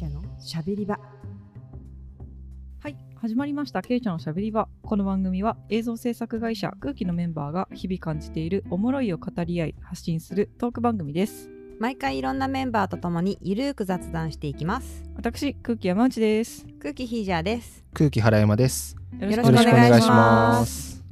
社のしゃべり場。はい始まりました。けいちゃんのしゃべり場。この番組は映像制作会社空気のメンバーが日々感じているおもろいを語り合い発信するトーク番組です。毎回いろんなメンバーとともにゆるーく雑談していきます。私空気山内です。空気ヒージャーです。空気原山です。よろしくお願いします。す。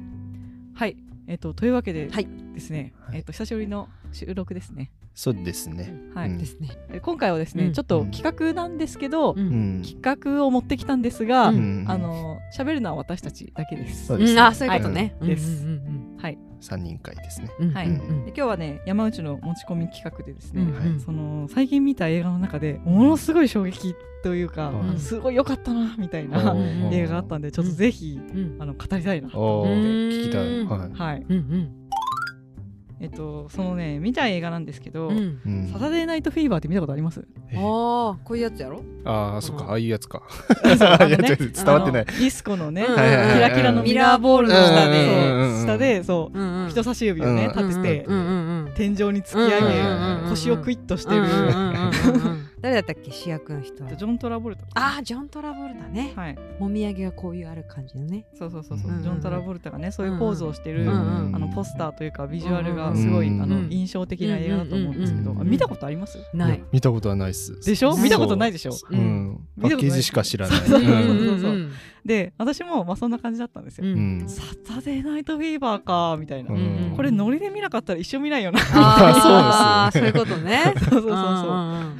はいえっ、とというわけではい。ですね、はいえっ、と久しぶりの収録ですねそうですね。はい、うん。ですね。で今回はですね、うん。ちょっと企画なんですけど。企画を持ってきたんですが、うん。あの喋るのは私たちだけです。そうですね。うんあそういうことね、はい。ですうんうんはい。三人会ですね。はいうんで今日はね山内の持ち込み企画でですね、うんうん。その最近見た映画の中でものすごい衝撃というか、うん。すごい良かったなみたいな、うん映画があったんでちょっとぜひ、うん。あの語りたいなと思って、聞きたい。うんはい。はい。うんうんえっとそのね見た映画なんですけど、うん。うん。サタデーナイトフィーバーって見たことあります？えああこういうやつやろ？ああ、そっか、ああいうやつか。伝わってない。ディスコのね、キラキラのミラーボールの下で、下でそう、うんうん。人差し指をね、うん立てて、うんうんうん天井に突き上げ、うんうんうんうん腰をクイッとしてる、誰だったっけ？主役の人ジョン・トラボルタああジョン・トラボルタね。はい。もみあげがこういうある感じのね。そうそうそうそう、うんうんジョン・トラボルタがねそういうポーズをしてる、うんうんあのポスターというかビジュアルがすごい、うんあうん。の印象的な映画だと思うんですけど、うんうんあ見たことあります？ない。や見たことはないっす。でしょ？見たことないでしょ？う。ん。パッケージしか知らない。そうそうそううんそうで私もまあそんな感じだったんですよ、うん。うんサタデーナイトフィーバーかみたいな、うん。これノリで見なかったら一生見ないよな。ああそういうことね。そうそうそうそう。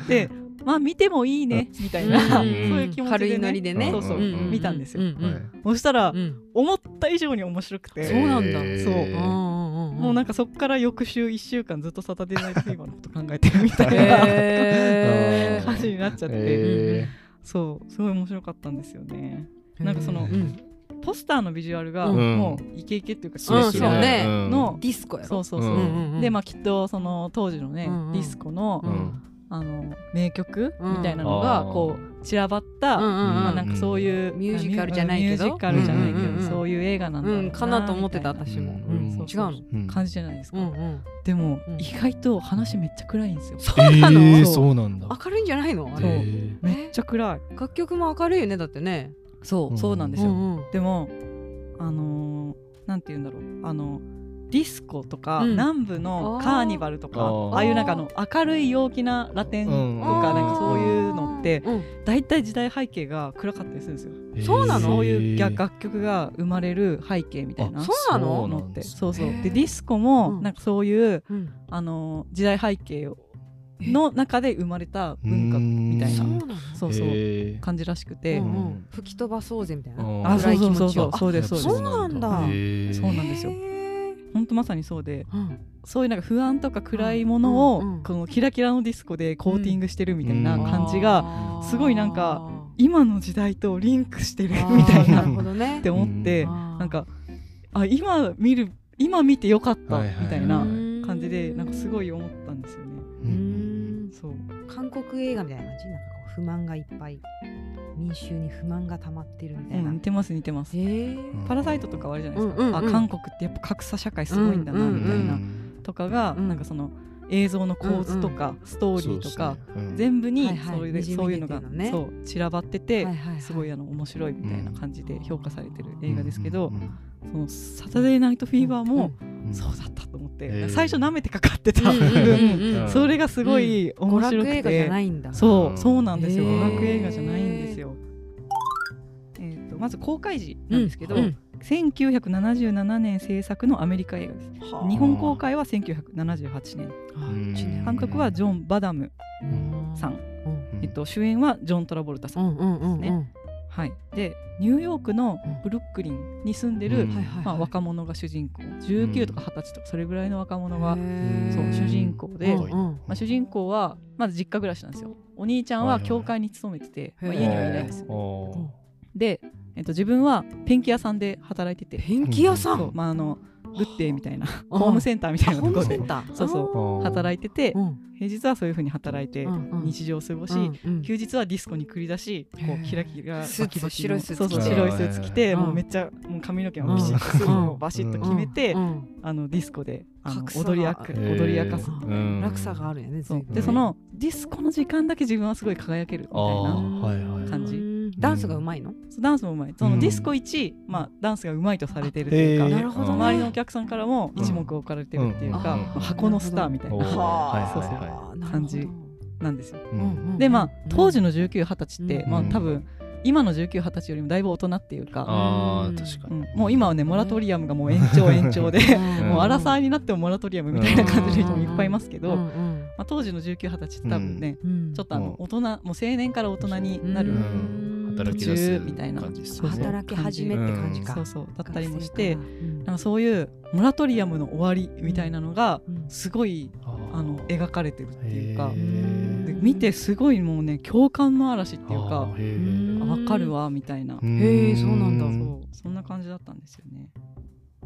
そうでまあ見てもいいねみたいな、うん。そういう気持ちで、ね、軽いノリでね。そうそう、うん見たんですよ、うんうん。はい。そしたら、うん。思った以上に面白くて。そうなんだ。そう。もうなんかそっから翌週1週間ずっとサタデーナイトフィーバーのこと考えてるみたいな、感じになっちゃって、えそう。すごい面白かったんですよねなんかそのうん。ポスターのビジュアルがうん。もうイケイケっていうかキうんラキラそうね。の、ディスコやろ。そうそうそう、うん。うんうんでまあきっとその当時のね、うんうん。ディスコの,、うん。うんあの名曲うん。みたいなのがこう散らばった、うんうんうん。まあ、なんかそういう、ミュージカルじゃないけど。ミュージカルじゃないけど、うんうんうんそういう映画なんだろうなうん。かなと思ってた私も。うん。うん。そう違うのう。ん感じじゃないですか、うんうん。でも、うん。意外と話めっちゃ暗いんですよ。そうなの？えーそうなんだ。明るいんじゃないの？あそうれえめっちゃ暗い。楽曲も明るいよねだってねそう、うん。そうなんですよ、うんうん。でもあのーなんて言うんだろう。あのディスコとか、うん。南部のカーニバルとかああいうなんかあの明るい陽気なラテンとか、うん。なんかそういうのってうん。大体時代背景が暗かったりするんですよ。ー。そうなの？そういう楽楽曲が生まれる背景みたいな。あそうなの？そうのって。そうそう。でディスコもうん。なんかそういう、うん。あの時代背景をの中で生まれた文化みたいな。そうそう感じらしくて、うんううんん。吹き飛ばそうぜみたいな。うんあそうそうそう暗い気持ちを。そうそうですそうです。そうなんだ。そうなんですよ。本当まさにそうで。うん。そういうなんか不安とか暗いものを、うんうんこのキラキラのディスコでコーティングしてるみたいな感じが、すごいなんか今の時代とリンクしてるみたいな。なるほどね。って思って、なんかあ今見る今見てよかったみたいなうん感じでなんかすごい思ったんですよね。ううんんそう。韓国映画みたいな感じなんかこう不満がいっぱい民衆に不満が溜まってるみたいな、うん、似てます似てます。へー。パラサイトとかはあるじゃないですか、うんうんうん。あ韓国ってやっぱ格差社会すごいんだなうんみたいな、うんとかが、うん。なんかその映像の構図とか、ストーリーとか、ね。うん。全部にはいはい。そういう,、にじみそういうのがねそう散らばってて、はいはいはい。すごいあの面白いみたいな感じで評価されてる映画ですけど、うんそのサタデーナイトフィーバーもうんそうだったと思って、最初舐めてかかってたうんうんうん分、うん。それがすごい面白くて、娯楽映画じゃないんだ。そううん。そうなんですよ。娯楽映画じゃないんですよ。えー、とまず公開時なんですけど、うん。1977年制作のアメリカ映画です。はあ。日本公開は1978年。監督はジョン・バダムさん、うん。えっと、主演はジョン・トラボルタさ、うんんうんうんうん。ねはい、でニューヨークのブルックリンに住んでる、うん。はいはいまあ、はい若者が主人公。19とか20歳とかそれぐらいの若者が、へー。そう主人公で。うんうん。まあ、主人公はまず実家暮らしなんですよ。お兄ちゃんは教会に勤めてて、まあ、家にはいないんですよおで、えっと、自分はペンキ屋さんで働いてて。ペンキ屋さそうんまああのグッデーみたいな。あ ホームセンターみたいなところでそうそう。働いててうん。平日はそういう風に働いて日常を過ごし、うんうん。休日はディスコに繰り出しこうキラキラスーツ白いスーツそうそう着て白いスーツ着て、うん。もうめっちゃもう髪の毛もビシッとバシッと決めて、うん。あのディスコで踊り明か踊り明かす。落差があるよねでそのディスコの時間だけ自分はすごい輝けるみたいあなー。はいはい感じ。うんダンスがうまいの？そうダンスもうまい。そうん。のディスコ1、まあ、ダンスがうまいとされてるというか、なるほどね。周りのお客さんからも一目置かれてるっていうか、箱のスターみたいな感じなんですよ。うんうん。でまあ当時の19、20歳って、うん。まあ多分今の19、20歳よりもだいぶ大人っていうか、確かに。うん、もう今はねモラトリアムがもう延長延長で、うん。もう荒沢になってもモラトリアムみたいな感じの人もいっぱいいますけど、うんまあ、当時の19、20歳って多分ね、うん。ちょっとあのうん。大人もう青年から大人になる、うん働き出すみたいな感じですよね。働き始めって感じか。そうそう。だったりもして、なんかそういうモラトリアムの終わりみたいなのがうん。すごいあの描かれてるっていうか。見てすごいもうね共感の嵐っていうか分かるわみたいな。へーそうなんだ。そう。そんな感じだったんですよね。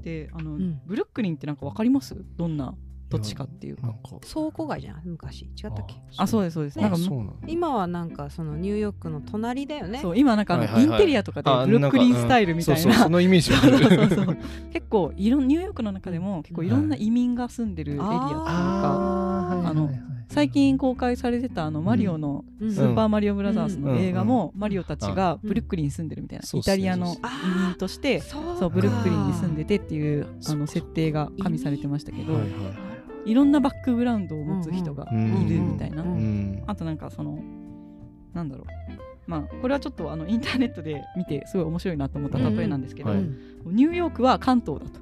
であの、ん。ブルックリンってなんか分かります？どんな土地かっていうか。なんか。倉庫街じゃん昔。違ったっけ？あそうですそうです、ねなんか今はなんかそのニューヨークの隣だよね。そう今なんかインテリアとかであブルックリンスタイルみたいな。そうそうそのイメージ 結構いろんニューヨークの中でも結構いろんな移民が住んでるエリアっていうか、はいはいはい最近公開されてたあのマリオのうん。スーパーマリオブラザーズの映画もマリオたちがうん。ブルックリンに住んでるみたいな。イタリアの移民としてそうブルックリンに住んでててっていうあの設定が加味されてましたけど。はいろんなバックグラウンドを持つ人がうんいるみたいな。うんうんあとなんかそのなんだろう。まあこれはちょっとあのインターネットで見てすごい面白いなと思った例えなんですけど、はい。ニューヨークは関東だと。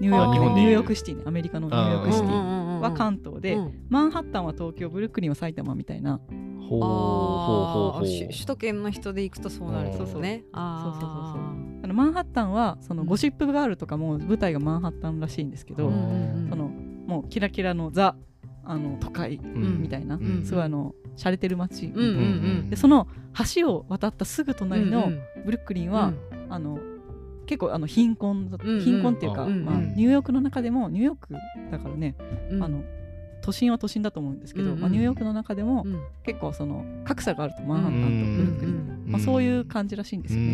ニューヨーク。ニューヨークシティね。アメリカのニューヨークシティ。ィは関東で、マンハッタンは東京ブルックリンは埼玉みたいな。ほうほうほうほう首都圏の人で行くとそうなる。ん。ですよねそう。そうそうそうあのマンハッタンはそのうんゴシップガールとかも舞台がマンハッタンらしいんですけど、そのもうキラキラのザあの都会うん。みたいな、うん。すごいあの洒落てる街、うんうんうん。でその橋を渡ったすぐ隣のうんブルックリンは、あの結構あの貧困だ、うんうん。貧困っていうか、うんうん。まあ、ニューヨークの中でもニューヨークだからね、うん。あの都心は都心だと思うんですけど、うんうん。まあ、ニューヨークの中でもうん。結構その格差があるとマンハッタンとブルックリン、うん。まあ、そういう感じらしいんですよね。う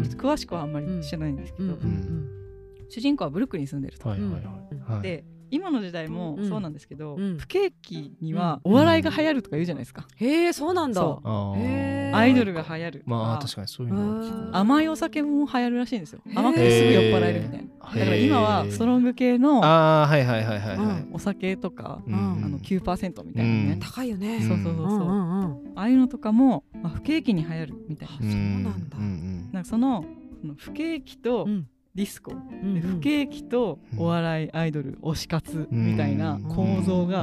んちょっと詳しくはあんまり知らないんですけど、うんうん主人公はブルックリンに住んでると。はいはいはい。はい。で今の時代もそうなんですけど、うん。不景気にはお笑いが流行るとか言うじゃないですか、へえそうなんだ。アイドルが流行るまあ確かにそういうの。甘いお酒も流行るらしいんですよ。甘くてすぐ酔っ払えるみたいな。だから今はストロング系のああはいはいはいはいはい。うん。お酒とか、うんあの9%みたいなね、うん。高いよね。そうそうそうそう、んんうん。ああいうのとかも、まあ、不景気に流行るみたいな。うん。そうなんだ。うん。なんかそのその不景気とうんディスコ、うんで不景気とお笑いアイドル推し活みたいな構造が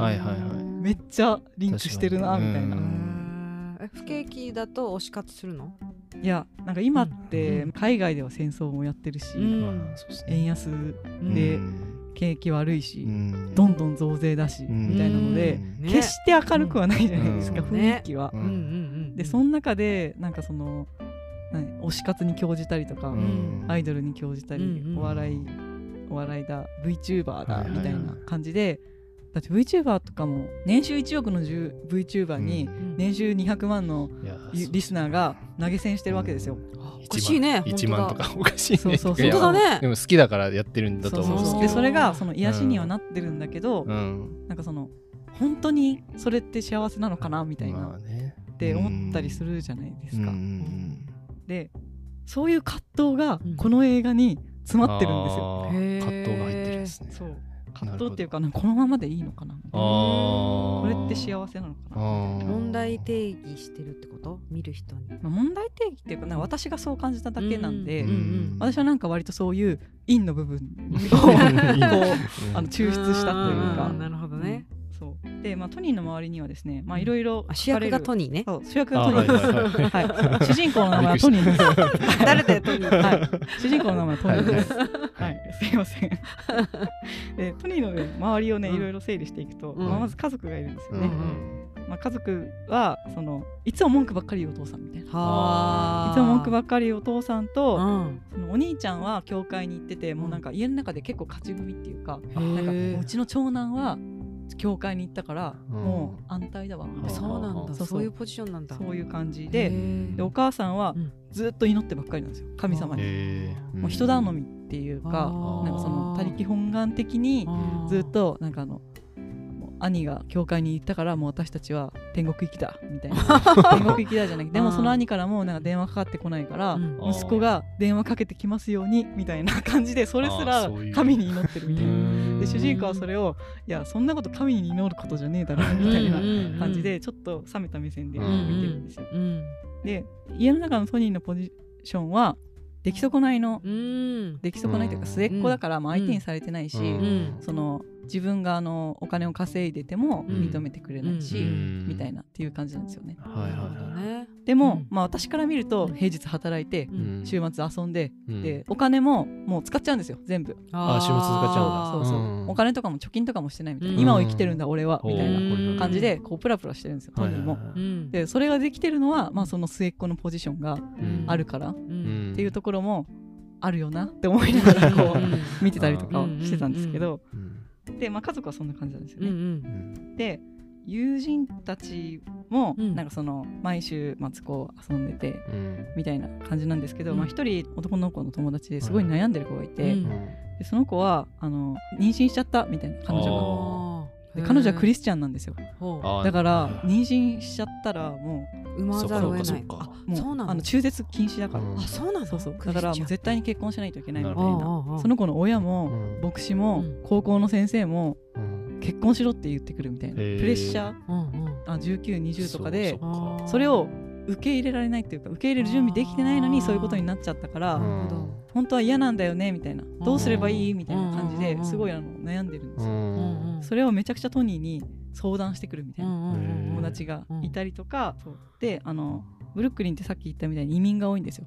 めっちゃリンクしてるなみたいな、不景気だと推し活するの？いやなんか今って海外では戦争もやってるし、円安うんでうん。景気悪いし、うん。どんどん増税だし、うん。みたいなので、決して明るくはないじゃないですか、うん。雰囲気は。ううんんうんうん。でその中でなんかその何推し活に興じたりとか、うん。アイドルに興じたり、うんうん。お笑いお笑いだ VTuber だはいはいはい。みたいな感じで、だって VTuber とかも年収1億の VTuber にうん。年収200万のリリスナーが投げ銭してるわけですよ。おかしいね1万と本当だか おかしいね。そうそうそう。でも好きだからやってるんだと思う。んですけどでそれがその癒しにはなってるんだけど、うん。なんかその本当にそれって幸せなのかなみたいな。って思ったりするじゃないですか。うんうんでそういう葛藤がうん。この映画に詰うんまってるんですよ。あー。へー。葛藤が入ってるんですね。そう。葛藤っていうかなこのままでいいのかなこー。れって幸せなのかあな、ー。問題定義してるってこと見る人に。まあ、問題定義っていうかなんか私がそう感じただけなんで、うんうん私はなんか割とそういう陰の部分を うん。こううんあの抽出したというか。なるほどねで、まあ、トニーの周りにはですねまあいろいろあ主役がトニーね。主役あがトニー。です、はい主人公の名前はトニーです、誰だよトニー。はい、主人公の名前はトニーです、ははい、すいません。でトニーの、ね、周りをね、うん。いろいろ整理していくと、うん。まあ、まず家族がいるんですよね、うんまあ、家族はそのいつも文句ばっかり言うお父さんみたいな。はあ。いつも文句ばっかり言うお父さんと、うん。そのお兄ちゃんは教会に行っててもうなんか家の中で結構勝ち組っていうか、なんかうちの長男は教会に行ったから、うん。もう安泰だわ。みたいなそうなんだ。そうそうそういうポジションなんだ。そういう感じ。へでー。でお母さんはうん。ずっと祈ってばっかりなんですよ。神様に。もう人頼みっていうかなんかその他力本願的にずっとなんかあの兄が教会に行ったからもう私たちは天国行きだみたいな。天国行きだじゃなくてでもその兄からもなんか電話かかってこないからうん。息子が電話かけてきますようにみたいな感じでそれすあら神に祈ってるみたいな。うん。で主人公はそれをいやそんなこと神に祈ることじゃねえだろみたいな感じでちょっと冷めた目線で見てるんですよ。うん。で家の中のトニーのポジションは出来損ないのうん。出来損ないというか末っ子だからまあ相手にされてないし、その自分があのお金を稼いでてもうん。認めてくれないし、うん。みたいなっていう感じなんですよね。はいはいはいねでも、うん。まあ私から見るとうん。平日働いて、うん。週末遊んで、うん。でお金ももう使っちゃうんですよ全部。あ週末使っちゃうんだ。そうそう、うん。お金とかも貯金とかもしてないみたいな、うん。今を生きてるんだ俺はみたいなうん。感じでこうプラプラしてるんですよトニーも。でそれができてるのは、まあ、その末っ子のポジションがうん。あるからっうん。ていうところもあるよなって思いながらこう見てたりとかをしてたんですけど。うんで、まあ、家族はそんな感じなんですようんうね。ん。で友人たちもうん。なんかその毎週末こう遊んでてうん。みたいな感じなんですけどうん。まあ一人男の子の友達ですごい悩んでる子がいてうん。でその子はあの妊娠しちゃったみたいな彼女が。彼女はクリススチャンなんですよ。だからはい妊娠しちゃったらも産まざるを得ない。そうかそうかあうもうそうなのあの中絶禁止だから、うんあそうなのそうそう。だからもう絶対に結婚しないといけないみたいな。その子の親も、うん。牧師も、うん。高校の先生もうん。結婚しろって言ってくるみたいな。プレッシャー。あ1920とかでそれを受け入れられないっていうか受け入れる準備できてないのにそういうことになっちゃったから、本当は嫌なんだよねみたいな。どうすればいいうんみたいな感じでうんすごいあの悩んでるんですうよ、それをめちゃくちゃトニーに相談してくるみたいな友達がいたりとか、であのブルックリンってさっき言ったみたいに移民が多いんですよ。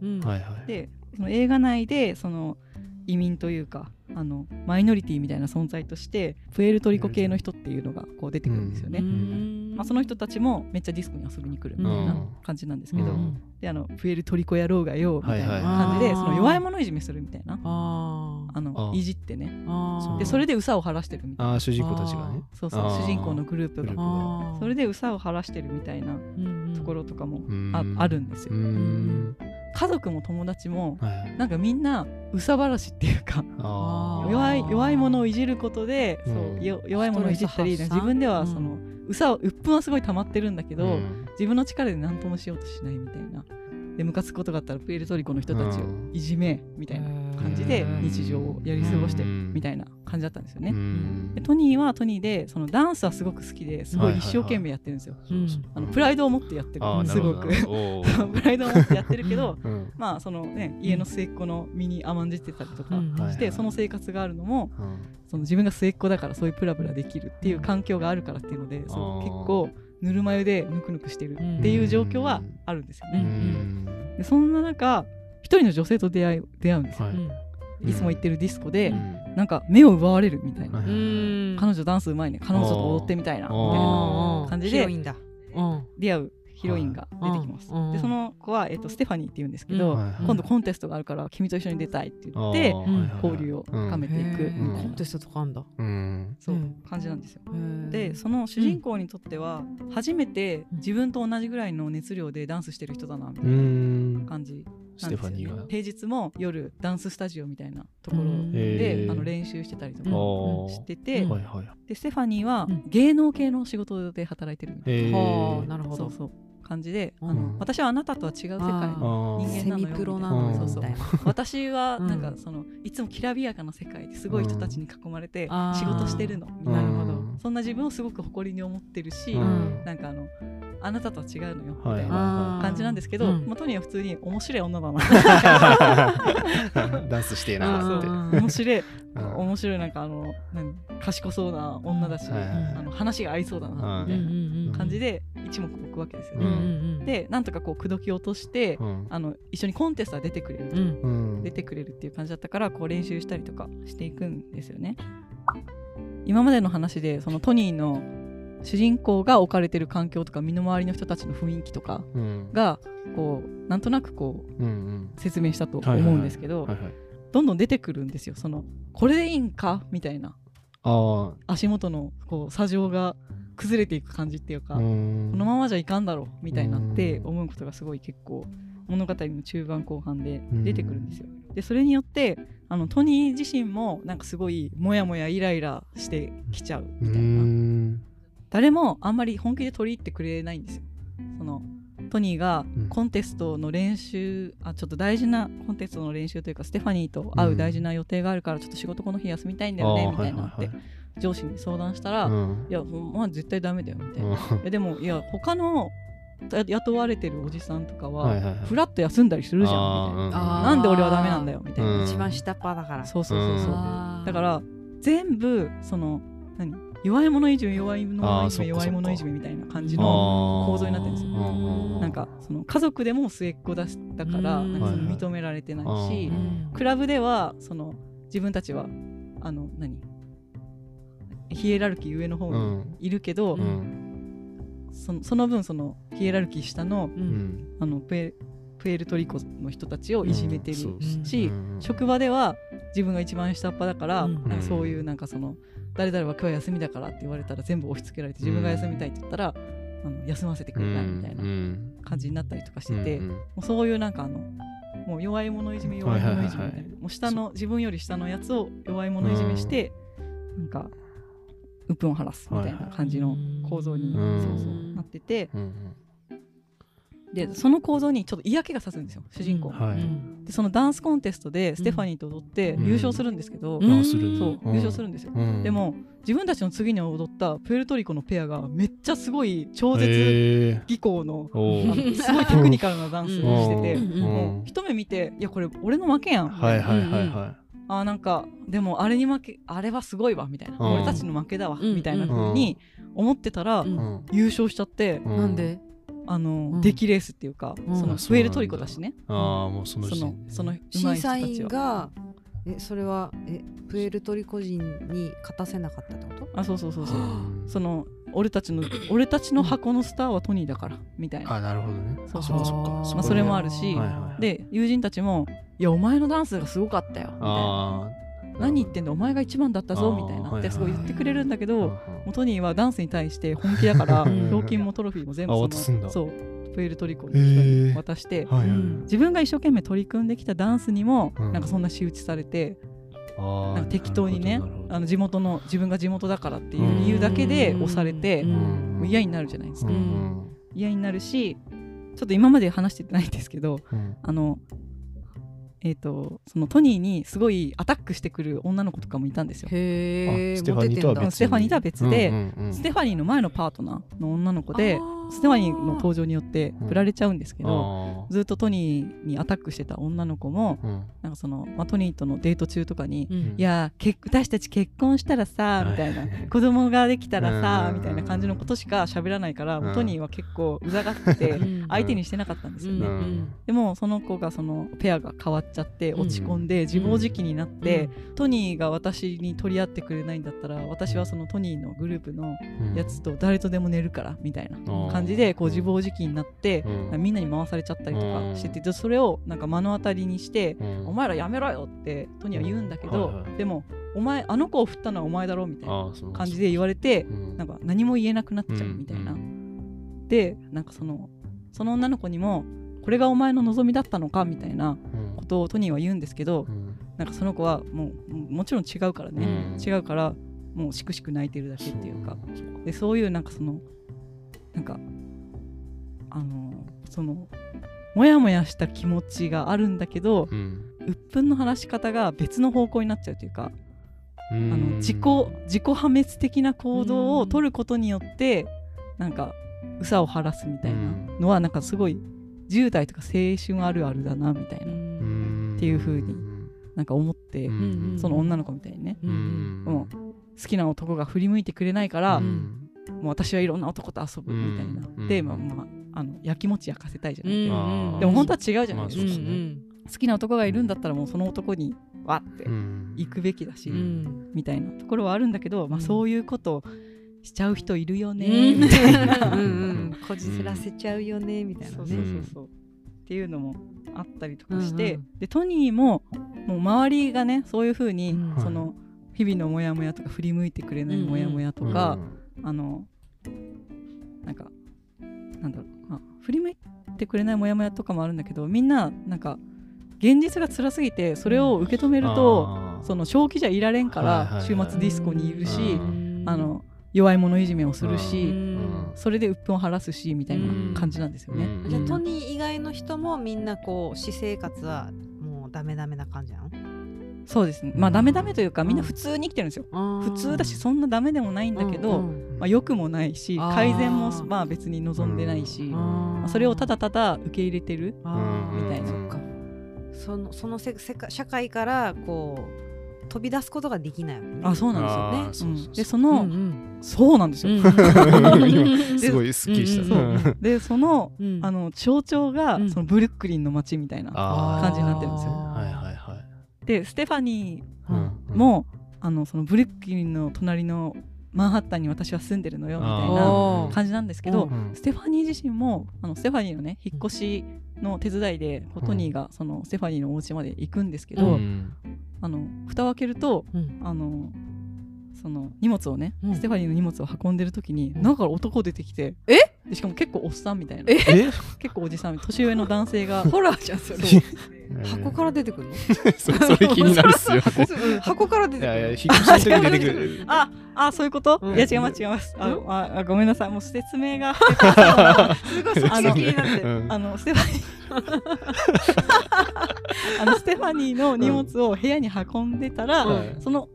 でその映画内でその移民というかあのマイノリティみたいな存在としてプエルトリコ系の人っていうのがこう出てくるんですよね、うん。まあ、その人たちもめっちゃディスコに遊びに来るみたいな感じなんですけど、うん。であのプエルトリコ野郎がよみたいなはいはい感じで、その弱い者いじめするみたいな。ああのいじってね。あでそれでうさを晴らしてるみたいな。主人公たちがね。そうそう主人公のグループが。それでうさを晴らしてるみたいなところとかもああるんですよ。うん家族も友達もなんかみんなうさばらしっていうか弱い弱いものをいじることで、弱いものをいじったり自分ではうんその、うさを鬱憤はすごい溜まってるんだけど、うん。自分の力で何ともしようとしないみたいなでムカつくことがあったらプエルトリコの人たちをいじめみたいな感じでうん。日常をやり過ごしてうんみたいな感じだったんですよね。うん。でトニーはトニーでそのダンスはすごく好きですごい一生懸命やってるんですよ。うん。あのプライドを持ってやってる。すごく。プライドを持ってやってるけど うん。まあそのね家の末っ子の身に甘んじてたりとかしてその生活があるのもうん。その自分が末っ子だからそういうプラプラできるっていう環境があるからっていうのでそうあー。結構ぬるま湯でぬくぬくしてるっていう状況はあるんですようね。ん。でそんな中一人の女性と出会い出会うんですよ。はい。いつも行ってるディスコで、うん。なんか目を奪われるみたいな、彼女ダンスうまいね。彼女と踊ってみたいなみたいな感じで出会うヒロインが出てきます。うんでその子は、えっとステファニーって言うんですけど、はいはい。今度コンテストがあるから君と一緒に出たいって言ってあーはいはいはい。交流を深めていく。うん。コンテストとかあんだ。うん。そううん。感じなんですよ。でその主人公にとっては初めて自分と同じぐらいの熱量でダンスしてる人だなみたういなん。感じスなんですよね。テファニーが。平日も夜ダンススタジオみたいなところうん。であの練習してたりとうん。かしてて、うん。はいはい。でステファニーはうん。芸能系の仕事で働いてるみたいへな、はあーなるほど。そうそう感じで、うん。あの私はあなたとは違う世界の人間なのよ。セミプロなのよ。みたいそう。そう私はなんかうんそのいつもきらびやかな世界ですごい人たちに囲まれて仕事してるの。みたいなそんな自分をすごく誇りに思ってるし、うん。なんかあのあなたとは違うのよ。みはいたいな感じなんですけど、うん。まあ、トニーは普通に面白い女だな ダンスしてえなって。う。ん。面白いうん。面白いなんかあの何賢そうな女だし、はいはいはい。あの話が合いそうだなみたいなうんうんうん。感じで一目置くわけですよね。うん。うんでなんとかこう口説き落として、うん。あの一緒にコンテストは出てくれると、うん。うん出てくれるっていう感じだったからこう練習したりとかしていくんですよね。今までの話でそのトニーの主人公が置かれてる環境とか身の回りの人たちの雰囲気とかうん。がこうなんとなくこううんうん。説明したと思うんですけど、どんどん出てくるんですよ。そのこれでいいんか？みたいな。あ足元のこう砂上が崩れていく感じっていうか、このままじゃいかんだろうみたいになってうん。思うことがすごい結構物語の中盤後半で出てくるんですよ。でそれによってあのトニー自身もなんかすごいモヤモヤイライラしてきちゃううみたいな。ん。誰もあんまり本気で取り入ってくれないんですよ。そのトニーがうん。コンテストの練習、あちょっと大事なコンテストの練習というかステファニーと会う大事な予定があるからちょっと仕事この日休みたいんだよねみたいになって、上司に相談したら、いうん。やほんまあ絶対ダメだよみたいな。うん。いやでもいや他のや雇われてるおじさんとかは、はいはいはい。フラッと休んだりするじゃんみたいな。なんで俺はダメなんだよみたいな。うん。一番下っ端だから。そうそうそうそう。だから全部その何？弱い者いじめ弱い者いじめ弱い者いじめみたいな感じの構造になってるんですよ。うんなんかその家族でも末っ子だしたからうん。なんかその認められてないし、うん。クラブではその自分たちはあの何？ヒエラルキー上の方にうん。いるけど、うん。そのその分そのヒエラルキー下のあのプエプエルトリコの人たちをいじめてるし、うん職場では自分が一番下っ端だから、うん。なん。かそういうなんかその誰々は今日は休みだからって言われたら全部押し付けられて自分が休みたいって言ったら、あの休ませてくれないみたいなうん。感じになったりとかしてて、うんもうそういうなんかあのもう弱い者いじめ弱い者いじめみたいな、もう下の自分より下のやつを弱い者いじめして、なんか鬱憤を晴らすみたいな感じの構造に、うん。そうそうなってて。うんでその構造にちょっと嫌気がさすんですよ主人公、うん。はい。うんでそのダンスコンテストでステファニーと踊ってうん。優勝するんですけど、うん。そう、うん。優勝するんですよ、うん。でも自分たちの次に踊ったプエルトリコのペアがめっちゃすごい超絶技巧の、すごいテクニカルなダンスをしてて、うん。もう一目見ていやこれ俺の負けやん、はいはいはいはあーなんかでもあれに負けあれはすごいわみたいな、うん。俺たちの負けだわ、うん。みたいな風に思ってたら、優勝しちゃって、うなんで？あの、うん。出来レースっていうか、うん。そのあそうなんだプエルトリコだしね。ああもうそのそのその上手い審査人たちは。員がえそれはえプエルトリコ人に勝たせなかったってこと？あそうそうそうそう。うんその俺たちの 俺たちの箱のスターはトニーだからみたいな。あなるほどね。そうそう。っかっか。あー。っかまあそれもあるしはいはいで友人たちも「いやお前のダンスがすごかったよ」みたいな。あ「何言ってんだお前が一番だったぞ」みたいな。はいはいってすごい言ってくれるんだけあどもうトニーはダンスに対して本気だから うん賞金もトロフィーも全部あそ渡すんだ。のそうプエルトリコの人に渡してはいはい。自分が一生懸命取り組んできたダンスにもうん。なんかそんな仕打ちされてなんか適当にねあの地元の自分が地元だからっていう理由だけで押されてうん。もう嫌になるじゃないですか。嫌になるしちょっと今まで話してないんですけどうん。あのえっ、とそのトニーにすごいアタックしてくる女の子とかもいたんですよ。へステファニーとは別に。ステファニーとは別でうんうんうん。ステファニーの前のパートナーの女の子でステファニーの登場によって振られちゃうんですけど、あずっとトニーにアタックしてた女の子もーうん。なんかその、まあ、トニーとのデート中とかに「うん。いや結私たち結婚したらさ」みたいな。はい「子供ができたらさ」うんみたいな感じのことしか喋らないから、トニーは結構うざがって相手にしてなかったんですよね。うん。でもその子がそのペアが変わっちゃって落ち込んで自暴自棄になって、トニーが私に取り合ってくれないんだったら私はそのトニーのグループのうんやつと誰とでも寝るからみたいなうん感じでこう自暴自棄になってうん。みんなに回されちゃったりとかしててでそれをなんか目の当たりにしてうん。お前らやめろよってトニーは言うんだけど、でもお前あの子を振ったのはお前だろみたいな感じで言われてうん。なんか何も言えなくなっちゃうみたいな。うでなんかそのその女の子にもこれがお前の望みだったのかみたいなうん。ことをトニーは言うんですけどうん。なんかその子はもうももちろん違うからね、うん。違うからもうしくしく泣いてるだけっていうか。でそういうなんかそのなんかあのそのモヤモヤした気持ちがあるんだけどうん。鬱憤の話し方が別の方向になっちゃうというかああの自己自己破滅的な行動を取ることによってなんかうさを晴らすみたいなのはなんかすごい10代とか青春あるあるだなみたいな。っていう風になんか思ってん。その女の子みたいにね。うん。好きな男が振り向いてくれないからうんもう私はいろんな男と遊ぶみたいな、うん。で、まあまあ、あのやきもち焼かせたいじゃない、うん。あー。でも本当は違うじゃないですか、まあね。ん好きな男がいるんだったらもうその男にわってうん。行くべきだし、うん。うんみたいなところはあるんだけど、まあ、うんそういうことをしちゃう人いるよね、うん。みたいな。うんうんこじらせちゃうよねみたいなそうねそうそうそう、っていうのもあったりとかして、うんうん。でトニーももう周りがねそういうふうに、うん。その日々のモヤモヤとか振り向いてくれないモヤモヤとか、あのなんかなんだろう、まあ、振り向いてくれないモヤモヤとかもあるんだけどみんななんか現実が辛すぎてそれを受け止めると、あー。その正気じゃいられんから、はいはいはい。週末ディスコにいるし、うん。あの弱い者いじめをするし、うん。それで鬱憤を晴らすしみたいな感じなんですよね。うん。じゃあトニー以外の人もみんなこう私生活はもうダメダメな感じなの？そうですね。まあダメダメというかみんな普通に生きてるんですよ。普通だしそんなダメでもないんだけど、うんまあ、良くもないし改善もまあ別に望んでないし、まあそれをただただ受け入れてるみたいな。そっか。そのそのせ世界社会からこう飛び出すことができないあそうなんですよね。そうそうそうう。んでその、うんそうなんですよ。今すごいすっきりした。うんそう。でそのうん。あの象徴が、うん。そのブルックリンの街みたいな感じになってるんですよ。でステファニうんーも、あのそのブルックリンの隣のマンハッタンに私は住んでるのよみたいな感じなんですけど、ステファニー自身もあのステファニーのね引っ越しの手伝いで、こうトニーがそのステファニーのお家まで行くんですけど、うん。あの蓋を開けるとうん。あのその荷物をね、うん。ステファニーの荷物を運んでる時に、うん。中から男出てきてえ？でしかも結構おっさんみたいな。え？え？結構おじさん年上の男性が。ホラーじゃんそれ。箱から出てくるの？それそれ気になるっすよ。箱から出てくいやいや、る引っ越しの時に出てくる。ああそういうこと、うん。いや違います違います。あ、うん。ああごめんなさい。もう説明が。すごいそっちが気になって。るうん。あのステファニー。あのステファニーの荷物を部屋に運んでたら、はい。その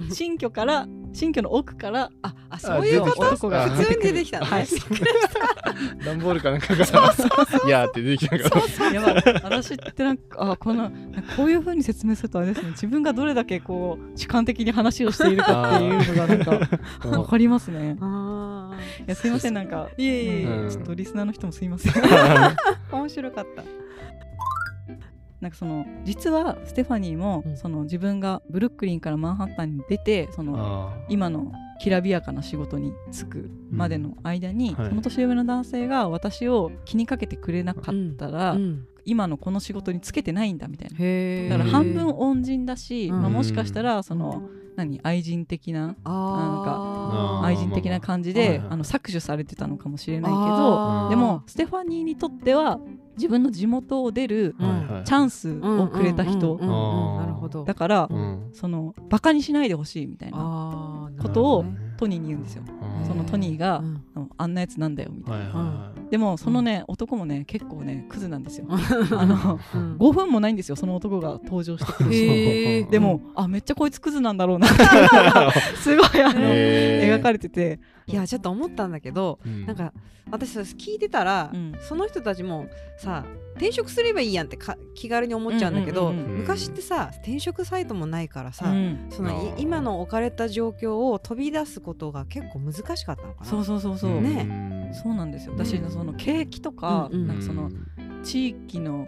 新居から新居の奥からああそういうこと？普通に出てきたのね。はい。段ボールかなんかが、いやーって出てきたから。やばい私ってなんかあこのこういうふうに説明するとあれですね。自分がどれだけこう主観的に話をしているかっていうのがなんか わかりますね。あいやすいませんなんか。ーいえいえいえ。うん。ちょっとリスナーの人もすいません。面白かったなんかその実はステファニーも、うん。その自分がブルックリンからマンハッタンに出てそのあ今のきらびやかな仕事に就くまでの間に、はい。その年上の男性が私を気にかけてくれなかったら、うん今のこの仕事に就けてないんだみたいな。だから半分恩人だし、うん。まあ、もしかしたらその何愛人的なあー。愛人的な感じでまあの搾取されてたのかもしれないけどでもステファニーにとっては自分の地元を出るチャンスをくれた人。だからうん。そのバカにしないでほしいみたいな。ことをトニーに言うんですよ。うん。そのトニーがうん。あのあんなやつなんだよみたいな。はいはいはでもそのね、男もね結構ねクズなんですよ。あのうん。5分もないんですよその男が登場してくるでも、あめっちゃこいつクズなんだろうな。すごいあの、描かれてて、いやちょっと思ったんだけどい。うん。なんか私聞いてたら、うん。その人たちもさ転職すればいいやんってか気軽に思っちゃうんだけど、うんうんうんうん昔ってさ転職サイトもないからさ、うん。その今の置かれた状況を飛び出すことが結構難しかったのかな。そうそうそうそう、ねん。そうなんですよ。私うんその景気とか,、うんうんなんかその地域の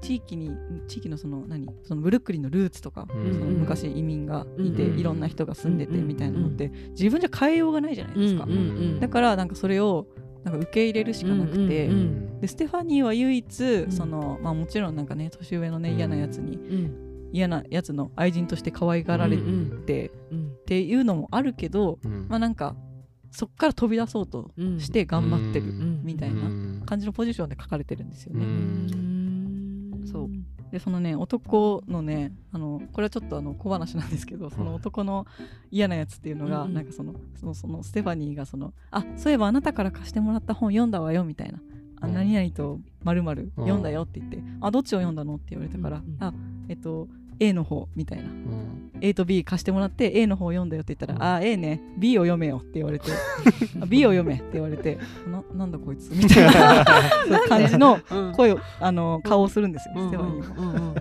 地域に地域のその何？そのブルックリンのルーツとか、うん。その昔移民がいて、うんいろんな人が住んでてうんみたいなのって、自分じゃ変えようがないじゃないですか、うんうんうん。だからなんかそれをなんか受け入れるしかなくて、うんうんでステファニーは唯一、ん。そのまあ、もちろんなんかね年上のねうん嫌なやつに、うん。嫌なやつの愛人として可愛がられて、うん。うん。っていうのもあるけど、うん。まあなんかそっから飛び出そうとうん。して頑張ってるうん。みたいな感じのポジションで書かれてるんですよね。うん。そう。でそのね男のねあのこれはちょっとあの小話なんですけどその男の嫌なやつっていうのが、うん。なんかそのそのそのステファニーがそのあそういえばあなたから貸してもらった本読んだわよみたいな。あうん。何々とまる読んだよって言って、あどっちを読んだのって言われたから、あえっと A の方みたいな。うん。A と B 貸してもらって A の方を読んだよって言ったら、うん。あ A ね。B を読めよって言われて。あ B を読めって言われてななんだこいつみたいな。感じのうん。声をあの顔をするんですよ、うんステファニーも。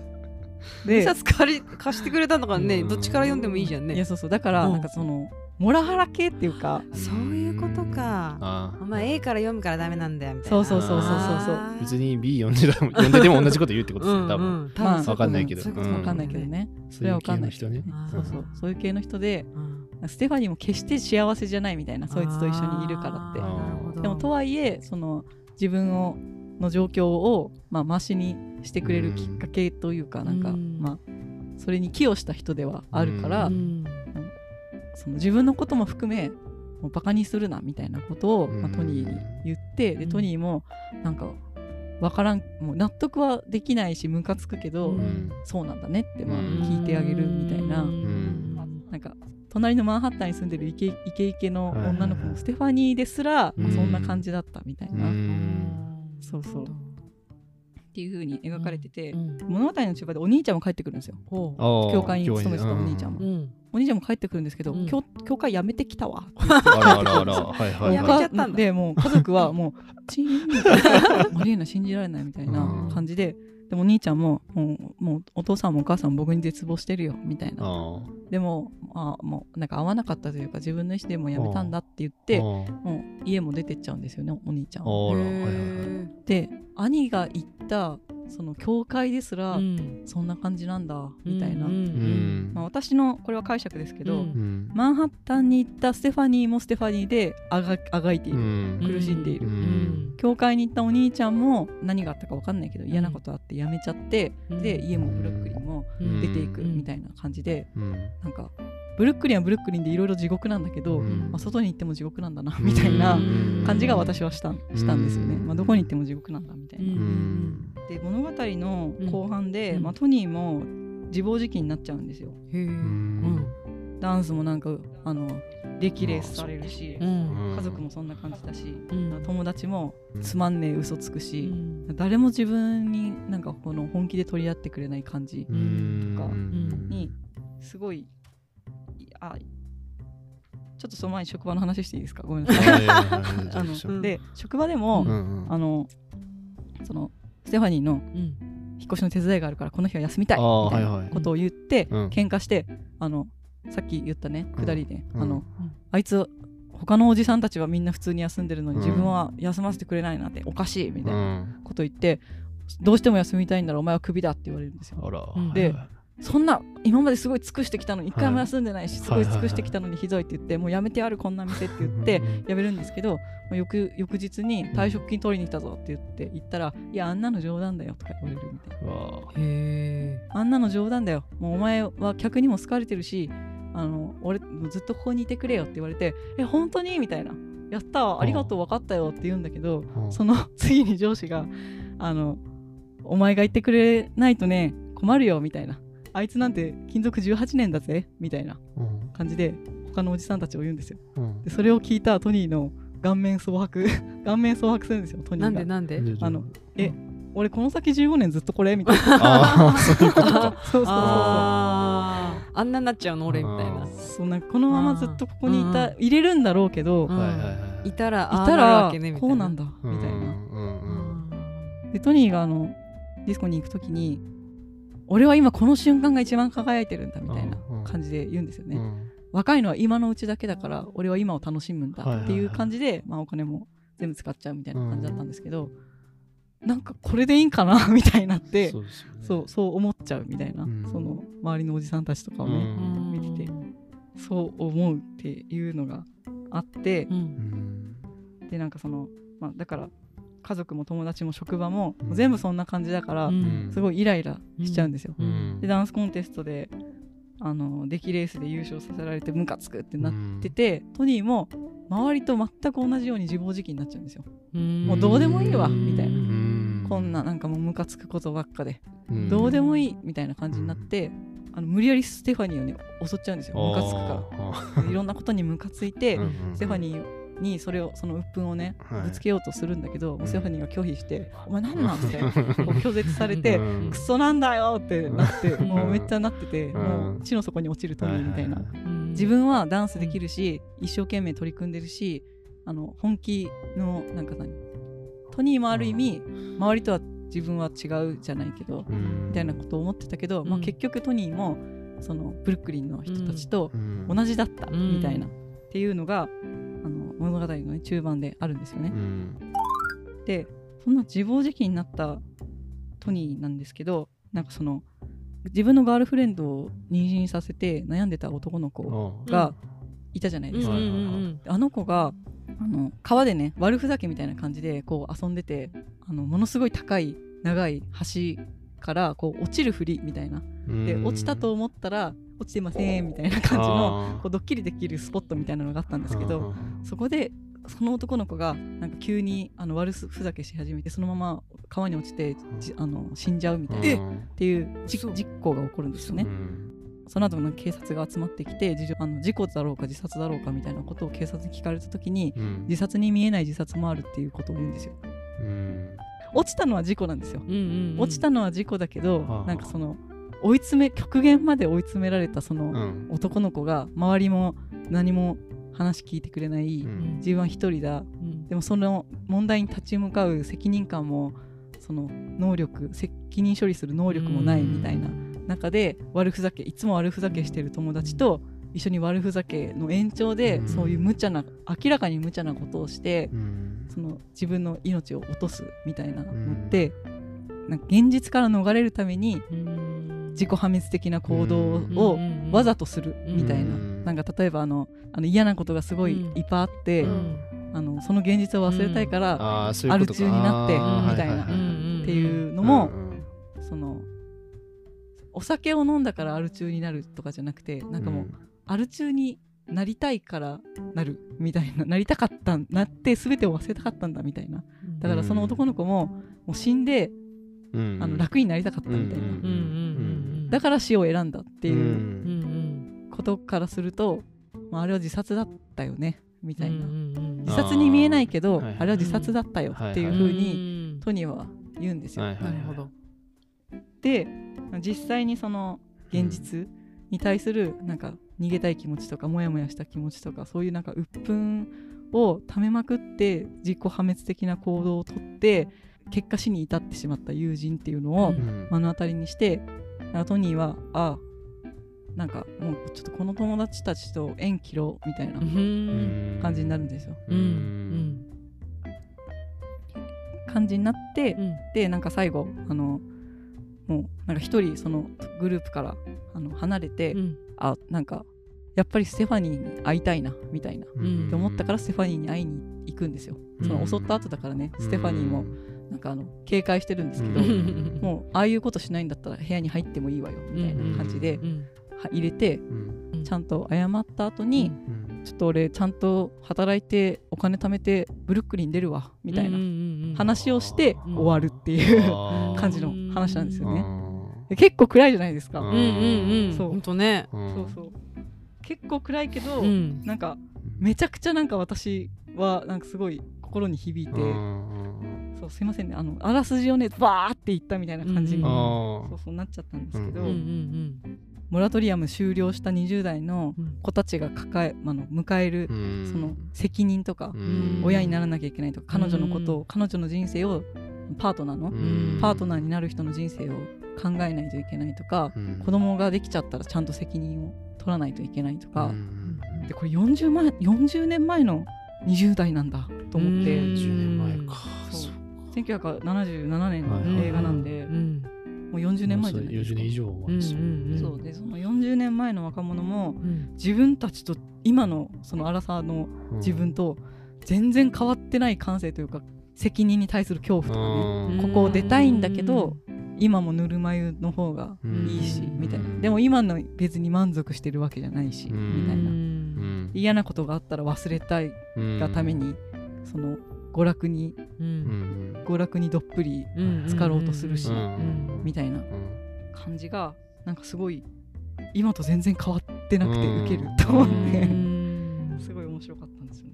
で一冊借り貸してくれたのからね、うん。どっちから読んでもいいじゃんね。いやそうそう。だからうん。なんかそのモラハラ系っていうか。そういうことか。あお前 A から読むからダメなんだよみたいな。そうそうそうそうそうそう。あー。別に B 読んでたも読んでても同じこと言うってことですね、多分。うんうん。多まあ分。そうわかんないけど。そううことうん。わかんないけどね。それはわかんないけどね。あーそうそう。そういう系の人でうん。ステファニーも決して幸せじゃないみたいなそいつと一緒にいるからって。あー。なるほど。でもとはいえその自分をの状況を、まあ、マシにしてくれるきっかけというか、なんか、うん。まあ、それに寄与した人ではあるから、うんその自分のことも含めもうバカにするなみたいなことを、まあ、うんトニーに言ってでうん。トニーもなんか分からんもう納得はできないしムカつくけど、うん。そうなんだねってまあうん。聞いてあげるみたいな、うん。なんか隣のマンハッタンに住んでるイケイケイケの女の子はいはい。はいもステファニーですら、うん。そんな感じだったみたいな、っうん。そうそうていう風に描かれてて、うん。物語の中盤でお兄ちゃんも帰ってくるんですよ。教会に勤めてたお兄ちゃん。もお兄ちゃんも帰ってくるんですけど、うん。教教会辞めてきたわ。あらあらあら、はいはいやはい。めちゃったんだでもう家族はもうチーン。みたいなありえない信じられないみたいな感じで、でもお兄ちゃんももうもうお父さんもお母さんも僕に絶望してるよみたいな。あでもあもうなんか合わなかったというか自分の意思でもう辞めたんだって言っあ。てあもう家も出てっちゃうんですよねお兄ちゃんで兄が行ったその教会ですら、そんな感じなんだみたいな、うん。うん。まあ、私のこれは解釈ですけど、マンハッタンに行ったステファニーもステファニーであがあがいている、うん。苦しんでいる、うん。教会に行ったお兄ちゃんも何があったか分かんないけど嫌なことあって辞めちゃって、うん。で家もブルックリンもうん。出ていくうんみたいな感じで、うん。なんかブルックリンはブルックリンでいろいろ地獄なんだけど、うん。まあ、外に行っても地獄なんだなみたいなうん。感じが私はしたしたんですよね、うん。まあ、どこに行っても地獄なんだみたいな。うん。で物語の後半で、うん。まあ、トニーも自暴自棄になっちゃうんですよ。へー。うん。ダンスもなんかあの歴レースされるし、うん。家族もそんな感じだし、うん。友達もうん。つまんねえ嘘つくうし、ん。誰も自分になんかこの本気で取り合ってくれない感じうん。とかうん。にすごいいあちょっとその前に職場の話していいですか？ごめんなさい。あので職場でも、うんうん。あのそのステファニーのうん。引っ越しの手伝いがあるからこの日は休みたいみたいないことを言って、うん。喧嘩してあのさっき言ったねうん下りで、うん。あのうん。あいつ他のおじさんたちはみんな普通に休んでるのに、うん。自分は休ませてくれないなんておかしいみたいなうん。こと言って、どうしても休みたいんならお前はクビだって言われるんですよ。でそんな今まですごい尽くしてきたのに一回も休んでないし、はいすごい尽くしてきたのにひどいって言って、もうやめてやるこんな店って言ってやめるんですけど、まあ翌翌日に退職金取りに来たぞって言って言ったら、いやあんなの冗談だよとか言われるみたいな。へあんなの冗談だよ。もうお前は客にも好かれてるし、あの俺もうずっとここにいてくれよって言われて、え、本当にみたいな。やったわあ。りがとう分かったよって言うんだけど、うんその次に上司が、あの、お前が言ってくれないとね、困るよみたいな。あいつなんて勤続18年だぜみたいなうん。感じで他のおじさんたちを言うんですよ。うん。でそれを聞いたトニーの顔面蒼白 顔面蒼白するんですよトニーが。んでなんで？あのえ俺この先15年ずっとこれ？みたいな。ああそういうことか。そうそうそうそう。あんなになっちゃうの俺みたいな。あそうなんかこのままずっとここにいた、うん。入れるんだろうけど、うん。はいたらいたらこうなんだうんみたいな。うん。うん。でトニーがあのディスコに行く時に俺は今この瞬間が一番輝いてるんだみたいなうんうん。感じで言うんですよね。うん。若いのは今のうちだけだから俺は今を楽しむんだはいはいはいってい。う感じで、まあ、お金も全部使っちゃうみたいな感じだったんですけど、なんかこれでいいんかな？みたいになってそうね。そうそう思っちゃうみたいな、うん。その周りのおじさんたちとかをね、うん。見ててそう思うっていうのがあってう、うんん。でなんかその、まあ、だから家族も友達も職場も全部そんな感じだから、うん。すごいイライラしちゃうんですよ。うん。でダンスコンテストであの出来レースで優勝させられてムカつくってなっうん。てて、トニーも周りと全く同じように自暴自棄になっちゃうんですよ。うん。もうどうでもいいわみたいな。うん。こんななんかもうムカつくことばっかで、うん。どうでもいいみたいな感じになって、あの無理やりステファニーをね襲っちゃうんですよ。ムカつくから。いろんなことにムカついて、ステファニーにそれをその鬱憤をねはい。ぶつけようとするんだけど、ん。ステファニーが拒否して「お前なんなん?」みたいなこう拒絶されてうん。クソなんだよってなって、うん。もうめっちゃなってて、うん。もう地の底に落ちるトニーみたいな、自分はダンスできるし、一生懸命取り組んでるしあの本気のなんか何トニーもある意味、周りとは自分は違うじゃないけど、うん。みたいなことを思ってたけど、まあ、うん結局トニーもそのブルックリンの人たちとうん。同じだったうんみたいなっていうのが物語の、ね、中盤であるんですよね。うん。でそんな自暴自棄になったトニーなんですけどなんかその自分のガールフレンドを妊娠させて悩んでた男の子がいたじゃないですか。あの子があの川でね悪ふざけみたいな感じでこう遊んでてあのものすごい高い長い橋からこう落ちるふりみたいな。でうん。落ちたと思ったら落ちてませんみたいな感じのこうドッキリできるスポットみたいなのがあったんですけどそこでその男の子がなんか急にあの悪ふざけし始めてそのまま川に落ちてじあの死んじゃうみたいな、うんっていう実行が起こるんですよね。う。ん。その後なんか警察が集まってきて事情あの事故だろうか自殺だろうかみたいなことを警察に聞かれた時にうん。自殺に見えない自殺もあるっていうことを言うんですよ。うん。落ちたのは事故なんですよ。うんうんうん。落ちたのは事故だけど、はあ。なんかその追い詰め極限まで追い詰められたそのうん。男の子が周りも何も話聞いてくれない、うん。自分は一人だ。うん。でもその問題に立ち向かう責任感もその能力責任処理する能力もないみたいな中で悪ふざけいつも悪ふざけしてる友達と一緒に悪ふざけの延長でうん。そういう無茶な明らかに無茶なことをしてうん。その自分の命を落とすみたいなのってなんか現実から逃れるためにうん自己破滅的な行動をわざとするみたいな。うん。なんか例えばあのあの嫌なことがすごいうん。いっぱいあって、うん。あのその現実を忘れたいから、あーそういうことか。アル中になってみたいな。っていうのも、うんそのお酒を飲んだからアル中になるとかじゃなくてなんかもう、アル中になりたいからなるみたいななりたかったんなって全てを忘れたかったんだみたいな。だからその男の子ももう死んで、うんあの楽になりたかったみたいな、だから死を選んだってういうことからすると、まあ、あれは自殺だったよねみたいな、うんうんうん自殺に見えないけどあー。はいあれは自殺だったよっていうふうににトニーは言うんですよ。はいはいなるほど。で実際にその現実に対するなんか逃げたい気持ちとかモヤモヤした気持ちとかそういうなんか鬱憤をためまくって自己破滅的な行動をとって結果死に至ってしまった友人っていうのを目の当たりにしてなんかトニーはあなんかもうちょっとこの友達たちと縁切ろうみたいなうん。感じになるんですよ。うん。うん。感じになってうん。でなんか最後あのもうなんか一人そのグループからあの離れて、うん。あなんかやっぱりステファニーに会いたいなみたいな。うん。って思ったからステファニーに会いに行くんですよ。うん。その襲った後だからねステファニーもなんかあの警戒してるんですけど、うん。もうああいうことしないんだったら部屋に入ってもいいわよみたいな感じでうん。は入れてうん。ちゃんと謝った後に、うん。ちょっと俺ちゃんと働いてお金貯めてブルックリン出るわみたいなな話をしてうん終わるっていう 感じの話なんですよね。結構暗いじゃないですか。うんうんうん。うんそう。ほんとねーそうそう。結構暗いけど、うん。なんかめちゃくちゃなんか私はなんかすごい心に響いて、うんそうすいませんね。あのあらすじをねバーっていったみたいな感じに、うんあそうそうなっちゃったんですけど、うんうん。モラトリアム終了した20代のうん。子たちが抱え、あの迎えるーその責任とか、うん。親にならなきゃいけないとか彼女のことを、うん彼女の人生をパートナーの、うん。パートナーになる人の人生を考えないといけないとか、うん。子供ができちゃったらちゃんと責任を取らないといけないとか、うんでこれ 40, 前40年前の20代なんだと思って、うん。10年前か1977年のはい映画なんで、うん。もう40年前じゃないです40か年以上前ですようんうんうん。そうでその40年前の若者もうん。自分たちと今のそのアラサーの自分と全然変わってない感性というか責任に対する恐怖とかね、うん。ここを出たいんだけど今もぬるま湯の方がうんいいし、うん。みたいな。でも今の別に満足してるわけじゃないし、うんみたいな。うん。嫌なことがあったら忘れたいがために、その娯楽にううんん。娯楽にどっぷりうん浸かろうとするしうんうんみたいなうん。感じがなんかすごい今と全然変わってなくてうん。ウケると思っうて、ん。すごい面白かったんですよね。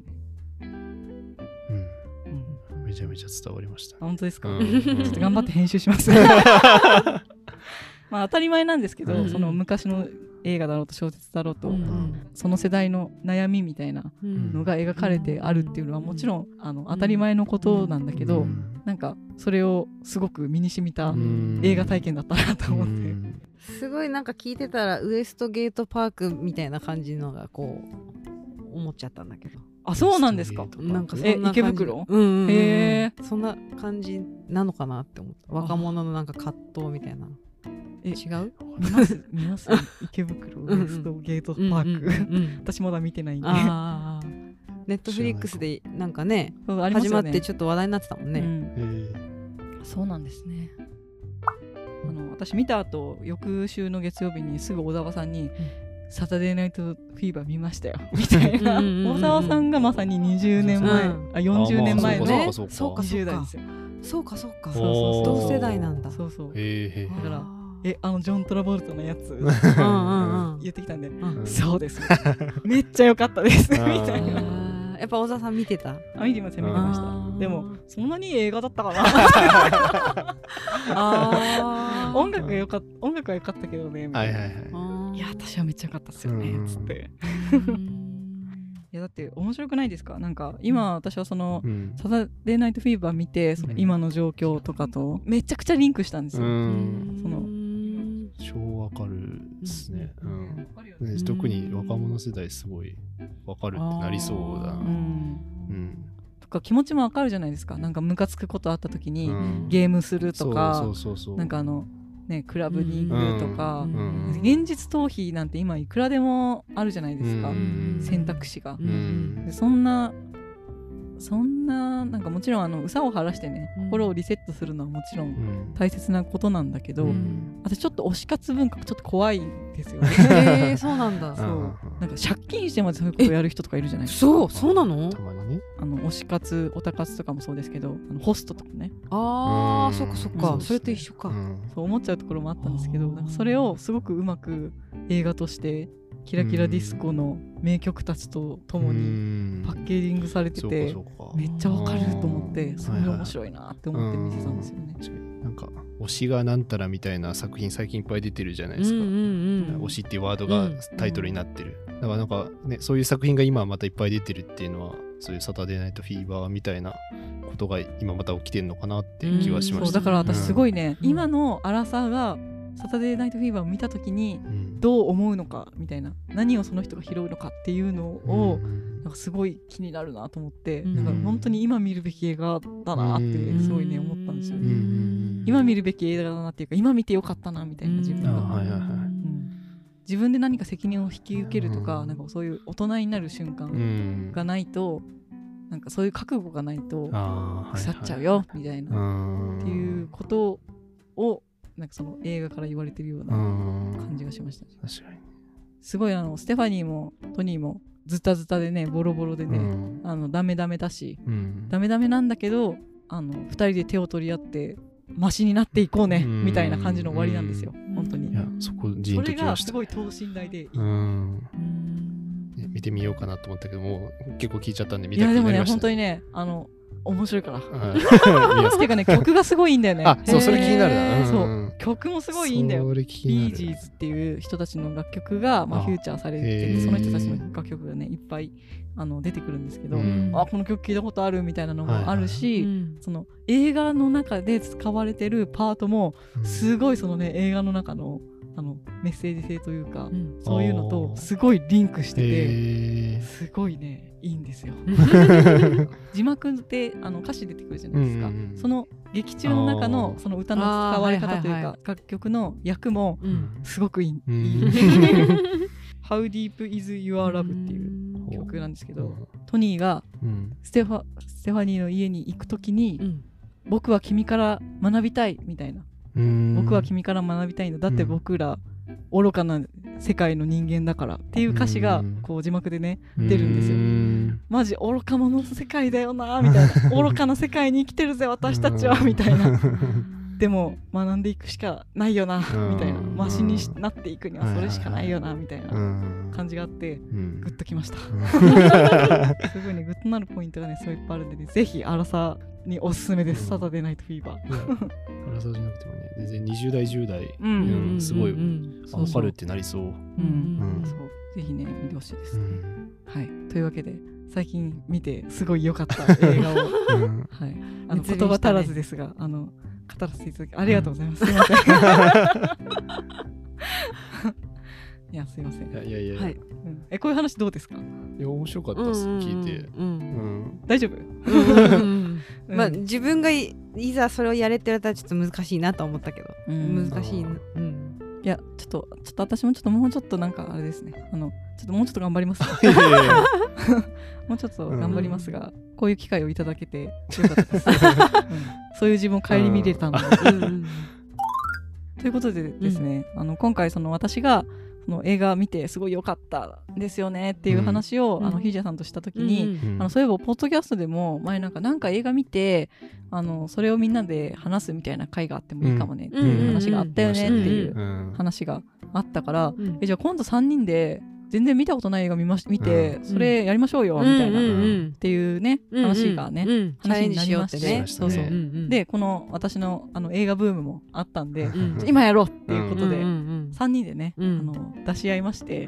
めちゃめちゃ伝わりました。あ本当ですか、うん。ちょっと頑張って編集します。まあ当たり前なんですけど、うん。その昔の映画だろうと小説だろうと、うんその世代の悩みみたいなうん。のが描かれてあるっていうのはもちろんあの当たり前のことなんだけど、うん。なんかそれをすごく身に染みたうん。映画体験だったなと思って、うん。すごいなんか聞いてたらウエストゲートパークみたいな感じのがこう思っちゃったんだけど。あそうなんですか？なんかそえんな感じ。池袋？うんうんうん。へそんな感じなのかなって思った。若者のなんか葛藤みたいなえ違う？見ます？見ます？池袋ウエストゲートパーク、私まだ見てないんで。ネットフリックスでなんかね始まってちょっと話題になってたもんね、うん。えそうなんですね。あの私見た後翌週の月曜日にすぐ小沢さんに「サタデーナイトフィーバー見ましたよ」みたいな。小沢さんがまさに20年前、うんあ40年前のそうかそうかそう20代かですよ。そうかそうか。そうそうそう同世代なんだ。そうそう。だからあえあのジョン・トラボルトのやつ。ーうんうん。うん言ってきたんで。うん。そうです。めっちゃ良かったです。みたいな。やっぱ小沢さん見てた？あ見てました見てましあたー。でもそんなにいい映画だったかな。あー。音楽が良かっ音楽は良かったけどねみたいいはいはい。いや私はめっちゃ良かったっすよねうんつって。うん。いやだって面白くないですか？なんか今私はそのうん。サタデーナイトフィーバー見てそのうん。今の状況とかとめちゃくちゃリンクしたんですうよ。ん。そのうん超わかるですね、ううんん。ねうん。特に若者世代すごいわかるってなりそうだな。うん。うん。とか気持ちもわかるじゃないですか。なんかムカつくことあった時にうん。ゲームするとかそうそうそうそう。なんかあのねクラブに行くとか現実逃避なんて今いくらでもあるじゃないですか。うん選択肢が。そんなそんななんかもちろんあのうさを晴らしてねうん。心をリセットするのはもちろうん。ん大切なことなんだけど、うん。私ちょっと推し活文化ちょっと怖いんですよね。へえそうなんだ。そう。うんなんか借金してまでそういうことやる人とかいるじゃないですか。そうそうなの？たまにね。あの推し活オタ活とかもそうですけどあのホストとかね。あーうん。そっかそっそうそれと一緒か。うん。そう思っちゃうところもあったんですけどなんかそれをすごくうまく映画としてキラキラディスコの名曲たちとともうにん。パッケージングされててめっちゃわかると思ってすごい面白いなって思って見てたんですよね。なんか推しがなんたらみたいな作品最近いっぱい出てるじゃないですか、うんうんうん。推しっていうワードがタイトルになってる、だからなんかねそういう作品が今またいっぱい出てるっていうのはそういうサタデーナイトフィーバーみたいなことが今また起きてるのかなって気はしました、そうだから私すごいね、うん今のアラサーがサタデーナイトフィーバーを見た時にうん。どう思うのかみたいな何をその人が拾うのかっていうのを、うん。なんかすごい気になるなと思って、うん。だから本当に今見るべき映画だなってうん。すごいね思ったんですよね、うん。今見るべき映画だなっていうか今見てよかったなみたいな自分が、あはいはいはい。うん。自分で何か責任を引き受けるとか、うん。なんかそういう大人になる瞬う間ん。がないと、なんかそういう覚悟がないと腐っちゃうよみたいな、はいはいっていうことをなんかその映画から言われてるよううなん。感じがしました、確かに。すごいあのステファニーもトニーもズタズタでねボロボロでね、うん。あのダメダメだしうん。ダメダメなんだけどあの2人で手を取り合ってマシになっていこうねうん。みたいな感じの終わりなんですよ。本当に。いやそこそれがすごい等身大でいい、うん。うん。ね見てみようかなと思ったけどもう結構聞いちゃったんで見いたやでもね本気になりました当にねあの面白いから。はい。見ますていうかね曲がすごいいいんだよね。あそうそれ気になるな。そん曲もすごいいいんだよ。ビージーズっていう人たちの楽曲が、まあ、あフューチャーされててその人たちの楽曲がねいっぱいあの出てくるんですけど、うん。あこの曲聞いたことあるみたいなのもあるし、うんその映画の中で使われてるパートもうん。すごいそのね映画の中のあのメッセージ性というか、うん。そういうのとすごいリンクしてて、へすごいねいいんですよ。字幕であの歌詞出てくるじゃないですか、うんうんうん。その劇中の中のその歌の使われ方というか、はいはいはい。楽曲の役もうん。すごくいい。うん。い い How Deep Is Your Love っていう曲なんですけど、トニーがうん。ステファステファニーの家に行くときに、うん。僕は君から学びたいみたいな、うん僕は君から学びたいんだだって僕ら愚かな世界の人間だからっていう歌詞がうん。こう字幕でね出るんですよ。うん。マジ愚か者の世界だよなみたいな。愚かな世界に生きてるぜ私たちはみたいな でも学んでいくしかないよなうん。みたいな。マシにしなっていくにはそれしかないよなみたいなうん。感じがあってうん。グッときました。すごいねグッとなるポイントがねそういっぱいあるんでね。ぜひアラサーにおすすめです、うん。サタデーナイトフィーバー。いや辛さじゃなくてもね全然20代10代すごい分かるってなりそう。うんうんそう。ぜひね見てほしいです、うん。はい。というわけで最近見てすごい良かった映画を。うん。はい。あの言葉足らずですがあの語らせていただきありがとうございます、すいませんいやすいません、いやいやいや、はい。うん。えこういう話どうですか？いや面白かったです、聞いて。うんうん大丈夫、うんうん まあ自分がいいざそれをやれって言われたらちょっと難しいなと思ったけど、うん。難しいな。うん。いやちょっとちょっと私もちょっともうちょっとなんかあれですね。あのちょっともうちょっと頑張ります。いやいやいや。もうちょっと頑張りますが、こういう機会をいただけてよかったです、う んそういう自分を顧みれたので、ということでですね、あの今回その私がその映画見てすごい良かったですよねっていう話を、うん。あのヒージャさんとした時に、あのそういえばポッドキャストでも前なんかなんか映画見てあのそれをみんなで話すみたいな会があってもいいかもねっていう話があったよねっていううん。話があったから、うん。えじゃあ今度3人で全然見たことない映画見まし見て、うん。それやりましょうよみたいな、っていうね話がね、うんうん。チャレンジしようってね。チャレンジしよう。ってねんん。でこの私のあの映画ブームもあったんで、ん今やろうっていうことで、うんうん3人でね、うん。あの出し合いまして、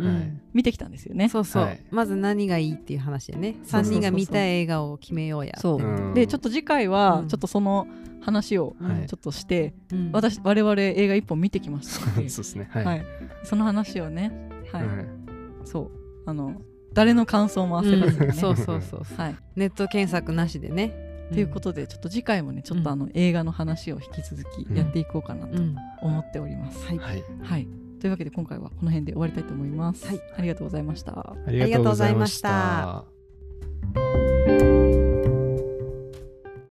見てきたんですよね。そうそう、はい。まず何がいいっていう話でね。3そうそうそうそう。人が見たい映画を決めようや。そう。うん。でちょっと次回はうん。ちょっとその話をはい。ちょっとして、うん。私我々映画一本見てきました そうですね。はい、はい、その話をね、はい。はいそう。あの誰の感想も焦らずにね、うん。そうそうそうそう。はい、ネット検索なしでね。ということでちょっと次回もねちょっとあの映画の話を引き続きやっていこうかなとうん。思っております。はい。はい、はい、というわけで今回はこの辺で終わりたいと思います。はい。ありがとうございました。ありがとうございましありがとうございましたた。